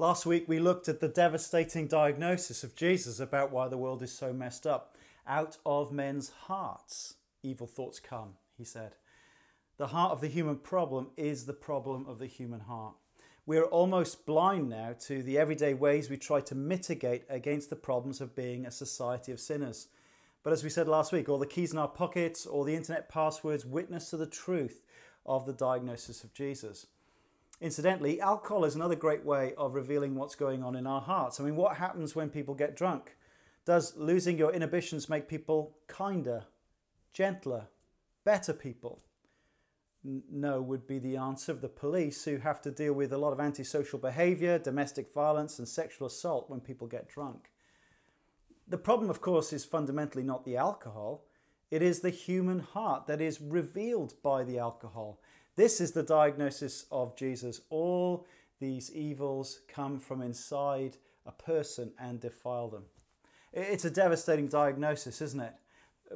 Last week we looked at the devastating diagnosis of Jesus about why the world is so messed up. Out of men's hearts, evil thoughts come, he said. The heart of the human problem is the problem of the human heart. We are almost blind now to the everyday ways we try to mitigate against the problems of being a society of sinners. But as we said last week, all the keys in our pockets, all the internet passwords witness to the truth of the diagnosis of Jesus. Incidentally, alcohol is another great way of revealing what's going on in our hearts. I mean, what happens when people get drunk? Does losing your inhibitions make people kinder, gentler, better people? No, would be the answer of the police, who have to deal with a lot of antisocial behavior, domestic violence, and sexual assault when people get drunk. The problem, of course, is fundamentally not the alcohol, it is the human heart that is revealed by the alcohol. This is the diagnosis of Jesus. All these evils come from inside a person and defile them. It's a devastating diagnosis, isn't it?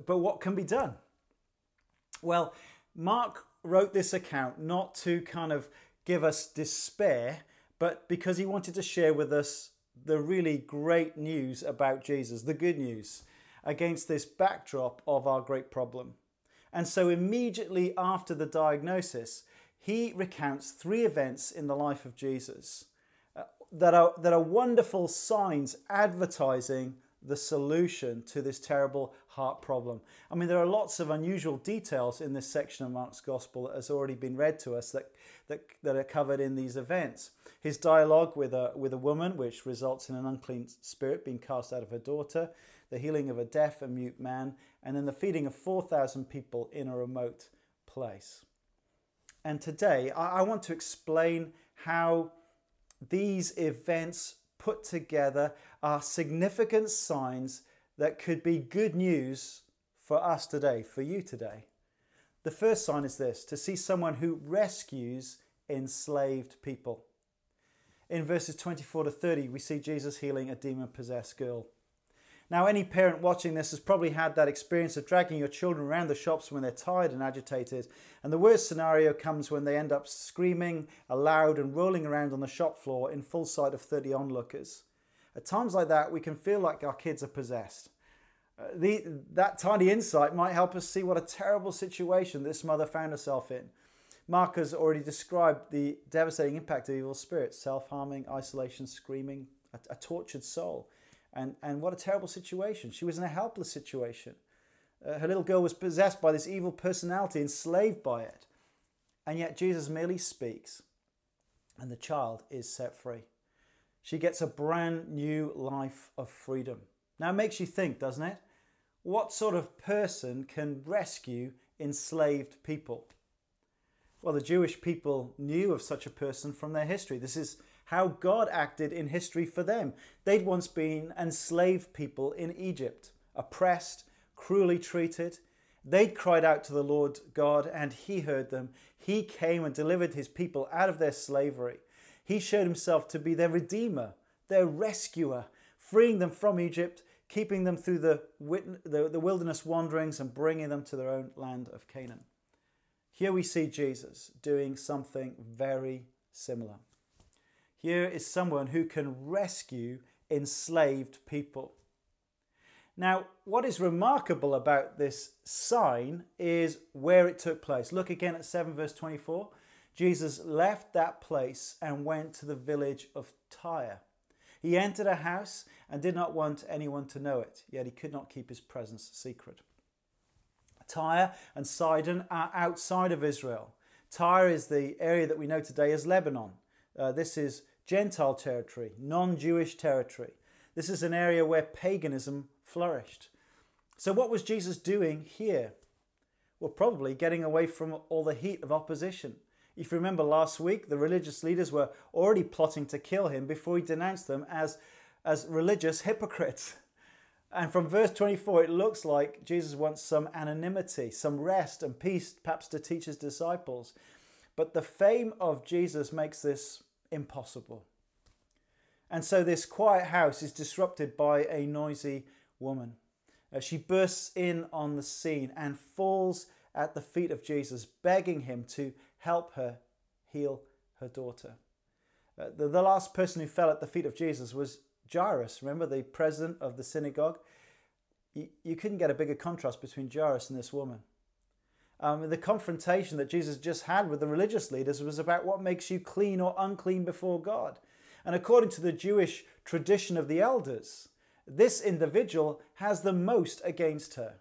But what can be done? Well, Mark wrote this account not to kind of give us despair, but because he wanted to share with us the really great news about Jesus, the good news, against this backdrop of our great problem. And so, immediately after the diagnosis, he recounts three events in the life of Jesus uh, that, are, that are wonderful signs advertising the solution to this terrible heart problem. I mean, there are lots of unusual details in this section of Mark's Gospel that has already been read to us that, that, that are covered in these events. His dialogue with a, with a woman, which results in an unclean spirit being cast out of her daughter, the healing of a deaf and mute man, and then the feeding of 4,000 people in a remote place. And today I, want to explain how these events put together are significant signs that could be good news for us today, for you today. The first sign is this to see someone who rescues enslaved people. In verses 24 to 30, we see Jesus healing a demon possessed girl. Now, any parent watching this has probably had that experience of dragging your children around the shops when they're tired and agitated. And the worst scenario comes when they end up screaming aloud and rolling around on the shop floor in full sight of 30 onlookers. At times like that, we can feel like our kids are possessed. Uh, the, that tiny insight might help us see what a terrible situation this mother found herself in. Mark has already described the devastating impact of evil spirits self harming, isolation, screaming, a, a tortured soul. And, and what a terrible situation. She was in a helpless situation. Uh, her little girl was possessed by this evil personality, enslaved by it. And yet Jesus merely speaks, and the child is set free. She gets a brand new life of freedom. Now, it makes you think, doesn't it? What sort of person can rescue enslaved people? Well, the Jewish people knew of such a person from their history. This is how God acted in history for them. They'd once been enslaved people in Egypt, oppressed, cruelly treated. They'd cried out to the Lord God, and He heard them. He came and delivered His people out of their slavery. He showed Himself to be their Redeemer, their rescuer, freeing them from Egypt, keeping them through the, the, wilderness wanderings, and bringing them to their own land of Canaan. Here we see Jesus doing something very similar. Here is someone who can rescue enslaved people. Now, what is remarkable about this sign is where it took place. Look again at 7 verse 24. Jesus left that place and went to the village of Tyre. He entered a house and did not want anyone to know it, yet he could not keep his presence secret. Tyre and Sidon are outside of Israel. Tyre is the area that we know today as Lebanon. Uh, this is Gentile territory, non Jewish territory. This is an area where paganism flourished. So, what was Jesus doing here? Well, probably getting away from all the heat of opposition. If you remember last week, the religious leaders were already plotting to kill him before he denounced them as, as religious hypocrites. And from verse 24, it looks like Jesus wants some anonymity, some rest and peace, perhaps to teach his disciples. But the fame of Jesus makes this impossible. And so this quiet house is disrupted by a noisy woman. Uh, she bursts in on the scene and falls at the feet of Jesus, begging him to help her heal her daughter. Uh, the, the last person who fell at the feet of Jesus was Jairus, remember the president of the synagogue? You, you couldn't get a bigger contrast between Jairus and this woman. Um, the confrontation that Jesus just had with the religious leaders was about what makes you clean or unclean before God. And according to the Jewish tradition of the elders, this individual has the most against her.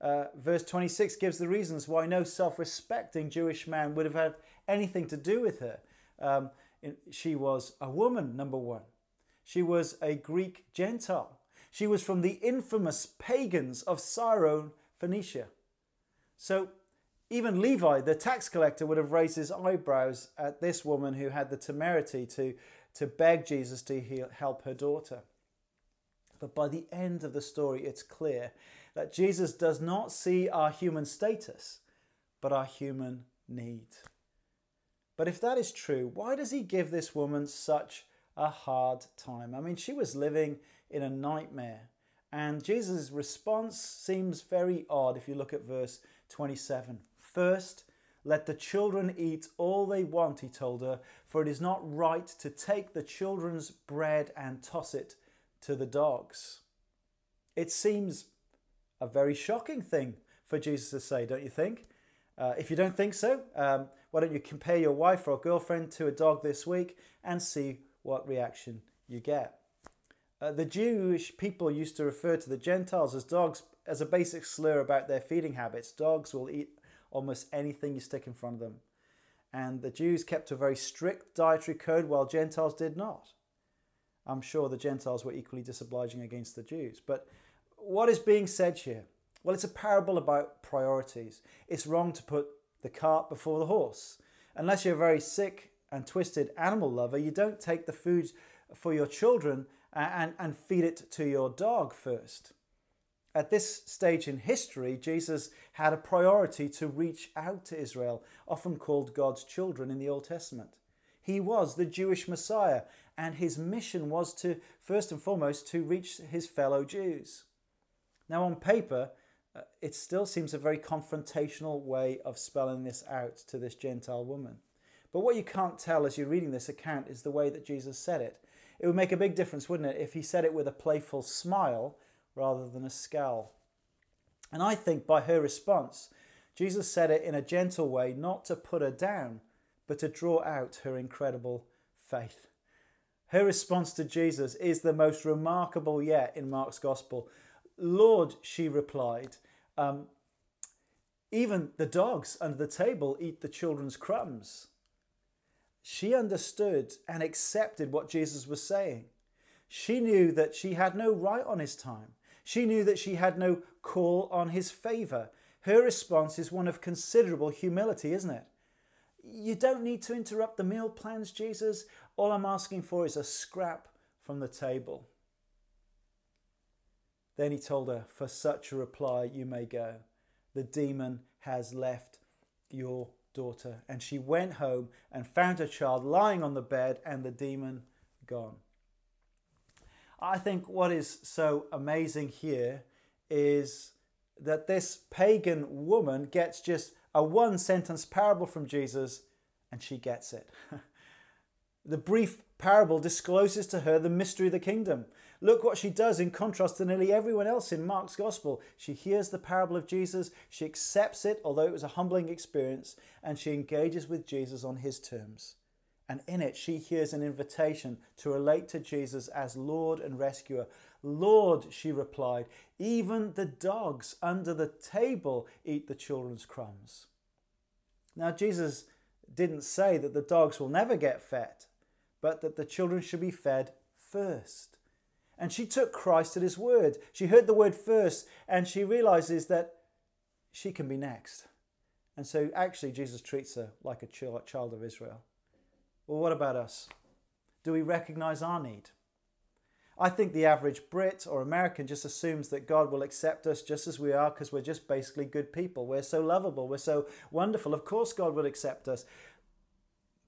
Uh, verse 26 gives the reasons why no self respecting Jewish man would have had anything to do with her. Um, she was a woman, number one. She was a Greek Gentile. She was from the infamous pagans of Syro, Phoenicia. So even Levi, the tax collector, would have raised his eyebrows at this woman who had the temerity to, to beg Jesus to heal, help her daughter. But by the end of the story, it's clear that Jesus does not see our human status, but our human need. But if that is true, why does he give this woman such a hard time? I mean, she was living in a nightmare. And Jesus' response seems very odd if you look at verse 27. First, let the children eat all they want, he told her, for it is not right to take the children's bread and toss it to the dogs. It seems a very shocking thing for Jesus to say, don't you think? Uh, if you don't think so, um, why don't you compare your wife or girlfriend to a dog this week and see what reaction you get? Uh, the Jewish people used to refer to the Gentiles as dogs as a basic slur about their feeding habits. Dogs will eat almost anything you stick in front of them. And the Jews kept a very strict dietary code while Gentiles did not. I'm sure the Gentiles were equally disobliging against the Jews. But what is being said here? Well, it's a parable about priorities. It's wrong to put the cart before the horse. Unless you're a very sick and twisted animal lover, you don't take the food for your children and, and feed it to your dog first. At this stage in history, Jesus had a priority to reach out to Israel, often called God's children in the Old Testament. He was the Jewish Messiah, and his mission was to, first and foremost, to reach his fellow Jews. Now, on paper, uh, it still seems a very confrontational way of spelling this out to this Gentile woman. But what you can't tell as you're reading this account is the way that Jesus said it. It would make a big difference, wouldn't it, if he said it with a playful smile rather than a scowl. And I think by her response, Jesus said it in a gentle way, not to put her down, but to draw out her incredible faith. Her response to Jesus is the most remarkable yet in Mark's Gospel. Lord, she replied, um, even the dogs under the table eat the children's crumbs. She understood and accepted what Jesus was saying. She knew that she had no right on his time. She knew that she had no call on his favor. Her response is one of considerable humility, isn't it? You don't need to interrupt the meal plans, Jesus. All I'm asking for is a scrap from the table. Then he told her, For such a reply you may go. The demon has left your daughter. And she went home and found her child lying on the bed and the demon gone. I think what is so amazing here is that this pagan woman gets just a one sentence parable from Jesus and she gets it. the brief parable discloses to her the mystery of the kingdom. Look what she does in contrast to nearly everyone else in Mark's gospel. She hears the parable of Jesus, she accepts it, although it was a humbling experience, and she engages with Jesus on his terms. And in it, she hears an invitation to relate to Jesus as Lord and rescuer. Lord, she replied, even the dogs under the table eat the children's crumbs. Now, Jesus didn't say that the dogs will never get fed, but that the children should be fed first. And she took Christ at his word. She heard the word first, and she realizes that she can be next. And so, actually, Jesus treats her like a child of Israel. Well, what about us? Do we recognize our need? I think the average Brit or American just assumes that God will accept us just as we are because we're just basically good people. We're so lovable. We're so wonderful. Of course, God will accept us.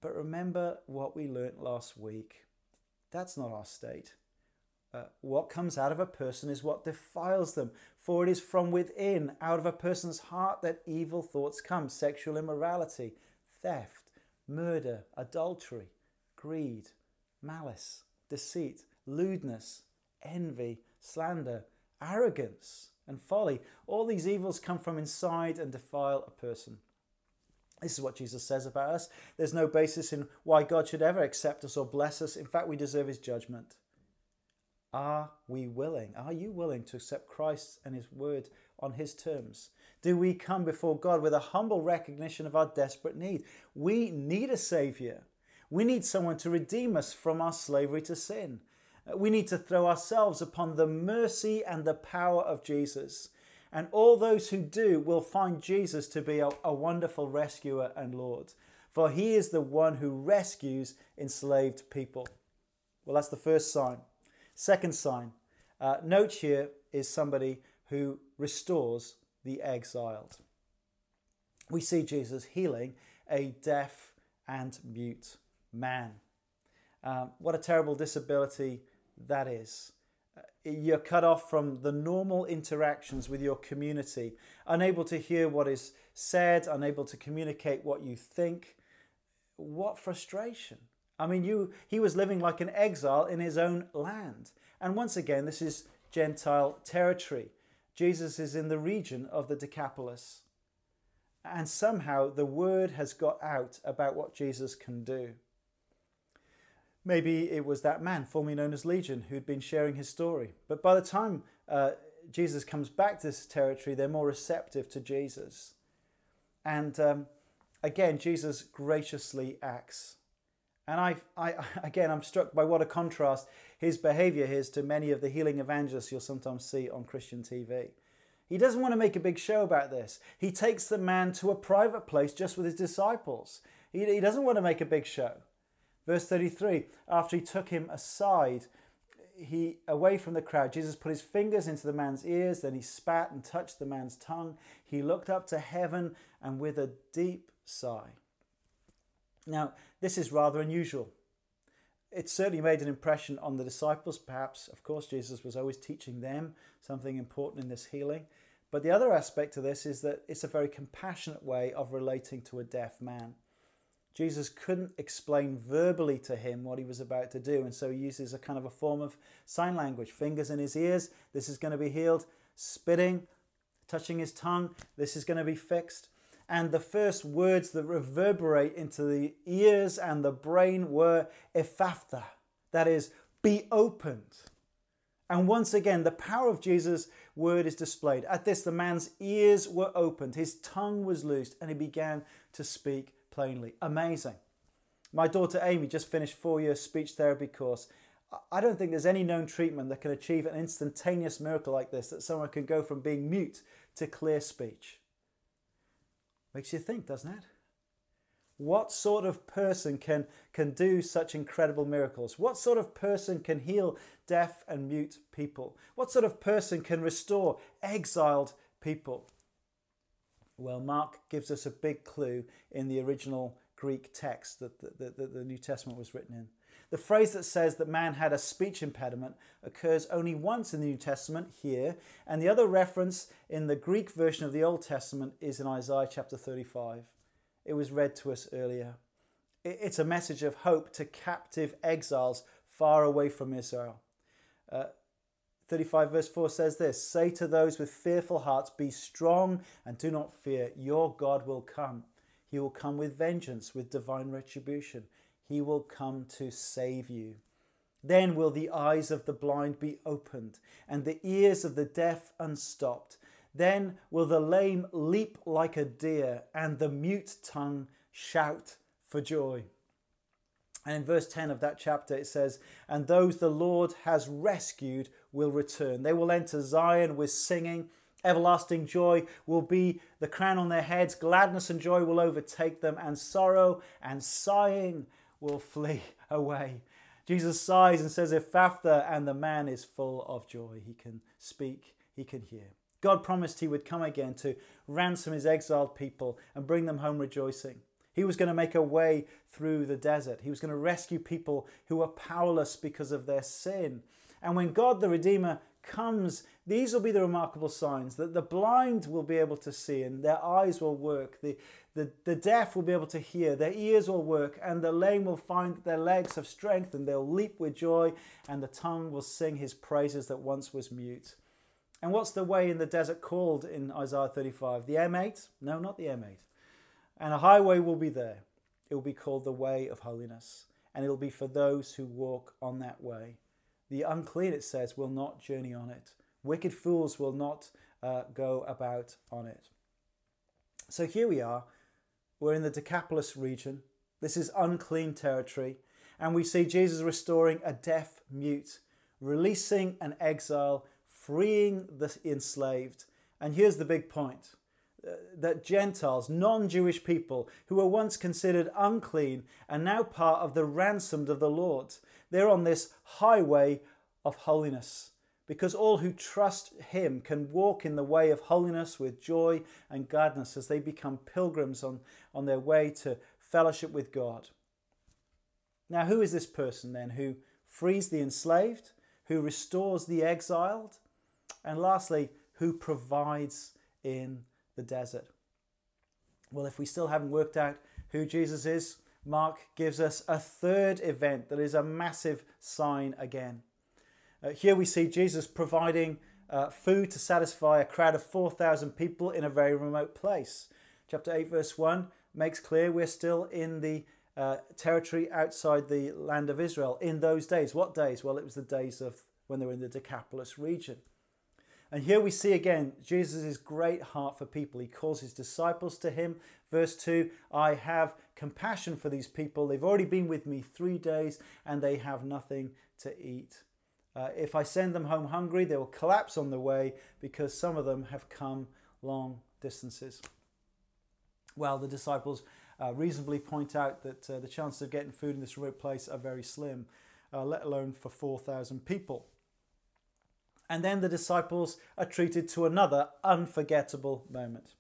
But remember what we learnt last week. That's not our state. Uh, what comes out of a person is what defiles them. For it is from within, out of a person's heart, that evil thoughts come sexual immorality, theft, murder, adultery, greed, malice, deceit, lewdness, envy, slander, arrogance, and folly. All these evils come from inside and defile a person. This is what Jesus says about us. There's no basis in why God should ever accept us or bless us. In fact, we deserve his judgment. Are we willing? Are you willing to accept Christ and his word on his terms? Do we come before God with a humble recognition of our desperate need? We need a savior. We need someone to redeem us from our slavery to sin. We need to throw ourselves upon the mercy and the power of Jesus. And all those who do will find Jesus to be a, a, wonderful rescuer and Lord. For he is the one who rescues enslaved people. Well, that's the first sign. Second sign, uh, note here is somebody who restores the exiled. We see Jesus healing a deaf and mute man. Um, what a terrible disability that is. Uh, you're cut off from the normal interactions with your community, unable to hear what is said, unable to communicate what you think. What frustration! I mean, you, he was living like an exile in his own land. And once again, this is Gentile territory. Jesus is in the region of the Decapolis. And somehow the word has got out about what Jesus can do. Maybe it was that man, formerly known as Legion, who'd been sharing his story. But by the time uh, Jesus comes back to this territory, they're more receptive to Jesus. And um, again, Jesus graciously acts. And I, I, again, I'm struck by what a contrast his behavior is to many of the healing evangelists you'll sometimes see on Christian TV. He doesn't want to make a big show about this. He takes the man to a private place just with his disciples. He, he doesn't want to make a big show. Verse 33 After he took him aside, he away from the crowd, Jesus put his fingers into the man's ears, then he spat and touched the man's tongue. He looked up to heaven and with a deep sigh now, this is rather unusual. It certainly made an impression on the disciples. Perhaps, of course, Jesus was always teaching them something important in this healing. But the other aspect of this is that it's a very compassionate way of relating to a deaf man. Jesus couldn't explain verbally to him what he was about to do, and so he uses a kind of a form of sign language fingers in his ears, this is going to be healed, spitting, touching his tongue, this is going to be fixed and the first words that reverberate into the ears and the brain were ephphatha, that is, be opened. And once again, the power of Jesus' word is displayed. At this, the man's ears were opened, his tongue was loosed, and he began to speak plainly. Amazing. My daughter Amy just finished four year speech therapy course. I don't think there's any known treatment that can achieve an instantaneous miracle like this, that someone can go from being mute to clear speech. Makes you think, doesn't it? What sort of person can, can do such incredible miracles? What sort of person can heal deaf and mute people? What sort of person can restore exiled people? Well, Mark gives us a big clue in the original Greek text that the, the, the New Testament was written in. The phrase that says that man had a speech impediment occurs only once in the New Testament here, and the other reference in the Greek version of the Old Testament is in Isaiah chapter 35. It was read to us earlier. It's a message of hope to captive exiles far away from Israel. Uh, 35 verse 4 says this Say to those with fearful hearts, Be strong and do not fear. Your God will come. He will come with vengeance, with divine retribution. He will come to save you. Then will the eyes of the blind be opened, and the ears of the deaf unstopped. Then will the lame leap like a deer, and the mute tongue shout for joy. And in verse 10 of that chapter, it says, And those the Lord has rescued will return. They will enter Zion with singing. Everlasting joy will be the crown on their heads. Gladness and joy will overtake them, and sorrow and sighing will flee away. Jesus sighs and says, "If Ephphatha, and the man is full of joy. He can speak, he can hear. God promised he would come again to ransom his exiled people and bring them home rejoicing. He was going to make a way through the desert. He was going to rescue people who were powerless because of their sin. And when God the Redeemer comes, These will be the remarkable signs that the blind will be able to see and their eyes will work. The, the, the deaf will be able to hear, their ears will work, and the lame will find that their legs have strength and they'll leap with joy, and the tongue will sing his praises that once was mute. And what's the way in the desert called in Isaiah 35? The M8? No, not the M8. And a highway will be there. It will be called the way of holiness, and it will be for those who walk on that way. The unclean, it says, will not journey on it. Wicked fools will not uh, go about on it. So here we are. We're in the Decapolis region. This is unclean territory. And we see Jesus restoring a deaf mute, releasing an exile, freeing the enslaved. And here's the big point uh, that Gentiles, non Jewish people who were once considered unclean, are now part of the ransomed of the Lord. They're on this highway of holiness because all who trust him can walk in the way of holiness with joy and gladness as they become pilgrims on, on their way to fellowship with God. Now, who is this person then who frees the enslaved, who restores the exiled, and lastly, who provides in the desert? Well, if we still haven't worked out who Jesus is, Mark gives us a third event that is a massive sign again. Uh, here we see Jesus providing uh, food to satisfy a crowd of 4,000 people in a very remote place. Chapter 8, verse 1 makes clear we're still in the uh, territory outside the land of Israel in those days. What days? Well, it was the days of when they were in the Decapolis region. And here we see again Jesus' great heart for people. He calls his disciples to him. Verse 2 I have compassion for these people. They've already been with me three days and they have nothing to eat. Uh, if I send them home hungry, they will collapse on the way because some of them have come long distances. Well, the disciples uh, reasonably point out that uh, the chances of getting food in this remote place are very slim, uh, let alone for 4,000 people. And then the disciples are treated to another unforgettable moment.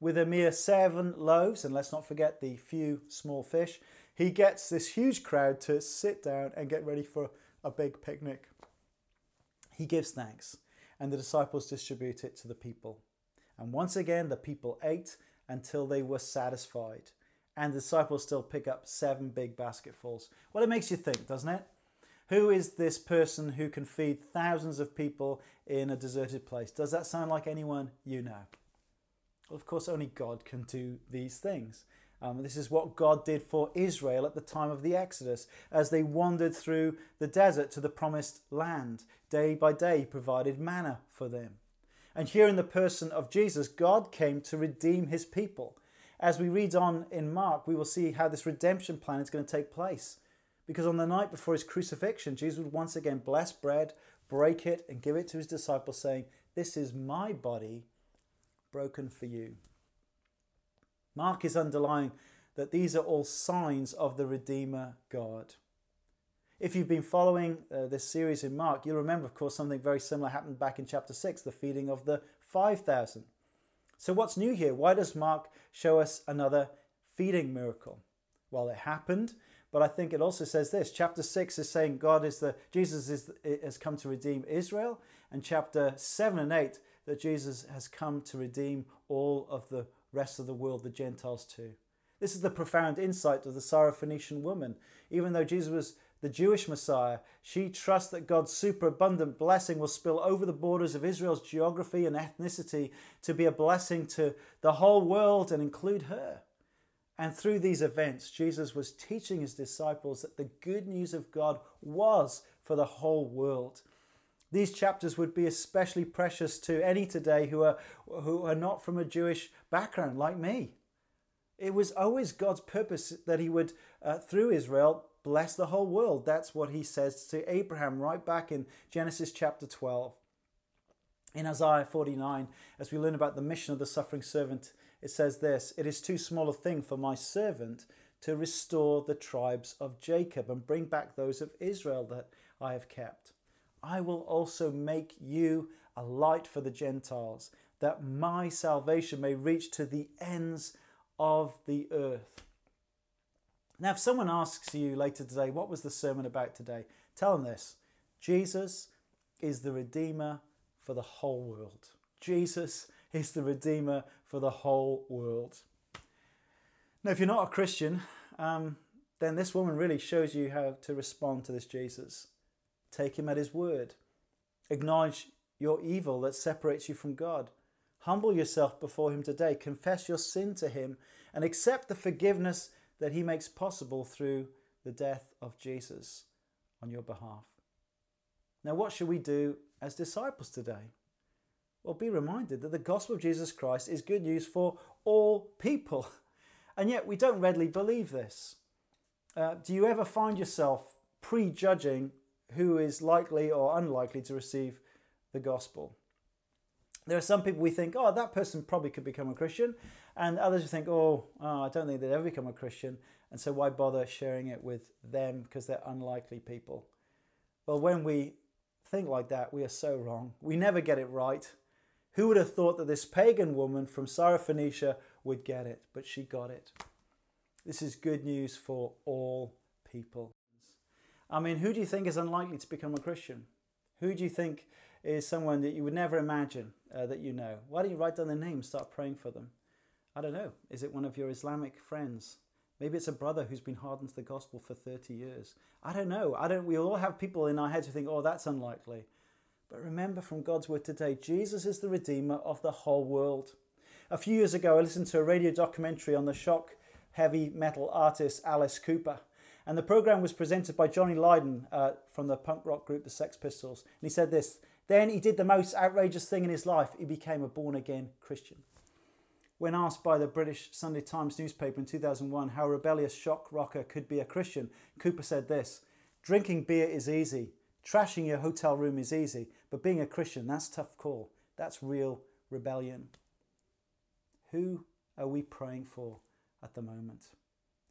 With a mere seven loaves, and let's not forget the few small fish, he gets this huge crowd to sit down and get ready for a big picnic. He gives thanks, and the disciples distribute it to the people. And once again, the people ate until they were satisfied. And the disciples still pick up seven big basketfuls. Well, it makes you think, doesn't it? Who is this person who can feed thousands of people in a deserted place? Does that sound like anyone you know? Well, of course, only God can do these things. Um, this is what God did for Israel at the time of the Exodus as they wandered through the desert to the promised land. Day by day, He provided manna for them. And here in the person of Jesus, God came to redeem his people. As we read on in Mark, we will see how this redemption plan is going to take place. Because on the night before his crucifixion, Jesus would once again bless bread, break it, and give it to his disciples, saying, This is my body broken for you. Mark is underlying that these are all signs of the Redeemer God. If you've been following uh, this series in Mark, you'll remember, of course, something very similar happened back in chapter 6, the feeding of the 5,000. So, what's new here? Why does Mark show us another feeding miracle? Well, it happened, but I think it also says this. Chapter 6 is saying God is the, Jesus is, has come to redeem Israel, and chapter 7 and 8 that Jesus has come to redeem all of the rest of the world, the Gentiles too. This is the profound insight of the Syrophoenician woman. Even though Jesus was the Jewish Messiah, she trusts that God's superabundant blessing will spill over the borders of Israel's geography and ethnicity to be a blessing to the whole world and include her. And through these events, Jesus was teaching his disciples that the good news of God was for the whole world. These chapters would be especially precious to any today who are, who are not from a Jewish background, like me. It was always God's purpose that He would, uh, through Israel, bless the whole world. That's what He says to Abraham right back in Genesis chapter 12. In Isaiah 49, as we learn about the mission of the suffering servant, it says this It is too small a thing for my servant to restore the tribes of Jacob and bring back those of Israel that I have kept. I will also make you a light for the Gentiles, that my salvation may reach to the ends of the earth. Now, if someone asks you later today, what was the sermon about today? Tell them this Jesus is the Redeemer for the whole world. Jesus is the Redeemer for the whole world. Now, if you're not a Christian, um, then this woman really shows you how to respond to this Jesus. Take him at his word. Acknowledge your evil that separates you from God. Humble yourself before him today. Confess your sin to him and accept the forgiveness that he makes possible through the death of Jesus on your behalf. Now, what should we do as disciples today? Well, be reminded that the gospel of Jesus Christ is good news for all people. And yet, we don't readily believe this. Uh, do you ever find yourself prejudging who is likely or unlikely to receive the gospel? There are some people we think, oh, that person probably could become a Christian, and others who think, oh, oh, I don't think they'd ever become a Christian, and so why bother sharing it with them because they're unlikely people? Well, when we think like that, we are so wrong. We never get it right. Who would have thought that this pagan woman from Syrophoenicia would get it? But she got it. This is good news for all people. I mean, who do you think is unlikely to become a Christian? Who do you think is someone that you would never imagine uh, that you know? Why don't you write down their name, start praying for them? I don't know. Is it one of your Islamic friends? Maybe it's a brother who's been hardened to the gospel for 30 years. I don't know. I don't we all have people in our heads who think, "Oh, that's unlikely." But remember from God's word today, Jesus is the redeemer of the whole world. A few years ago, I listened to a radio documentary on the shock heavy metal artist Alice Cooper. And the program was presented by Johnny Lydon uh, from the punk rock group the Sex Pistols. And he said this Then he did the most outrageous thing in his life. He became a born again Christian. When asked by the British Sunday Times newspaper in 2001 how a rebellious shock rocker could be a Christian, Cooper said this Drinking beer is easy, trashing your hotel room is easy, but being a Christian, that's tough call. That's real rebellion. Who are we praying for at the moment?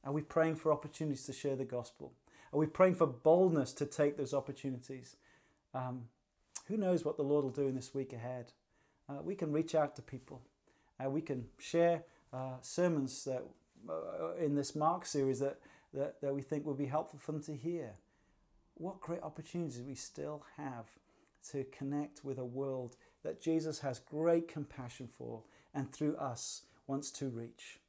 Are we praying for opportunities to share the gospel? Are we praying for boldness to take those opportunities? Um, who knows what the Lord will do in this week ahead? Uh, we can reach out to people. Uh, we can share uh, sermons that, uh, in this Mark series that, that, that we think will be helpful for them to hear. What great opportunities we still have to connect with a world that Jesus has great compassion for and through us wants to reach.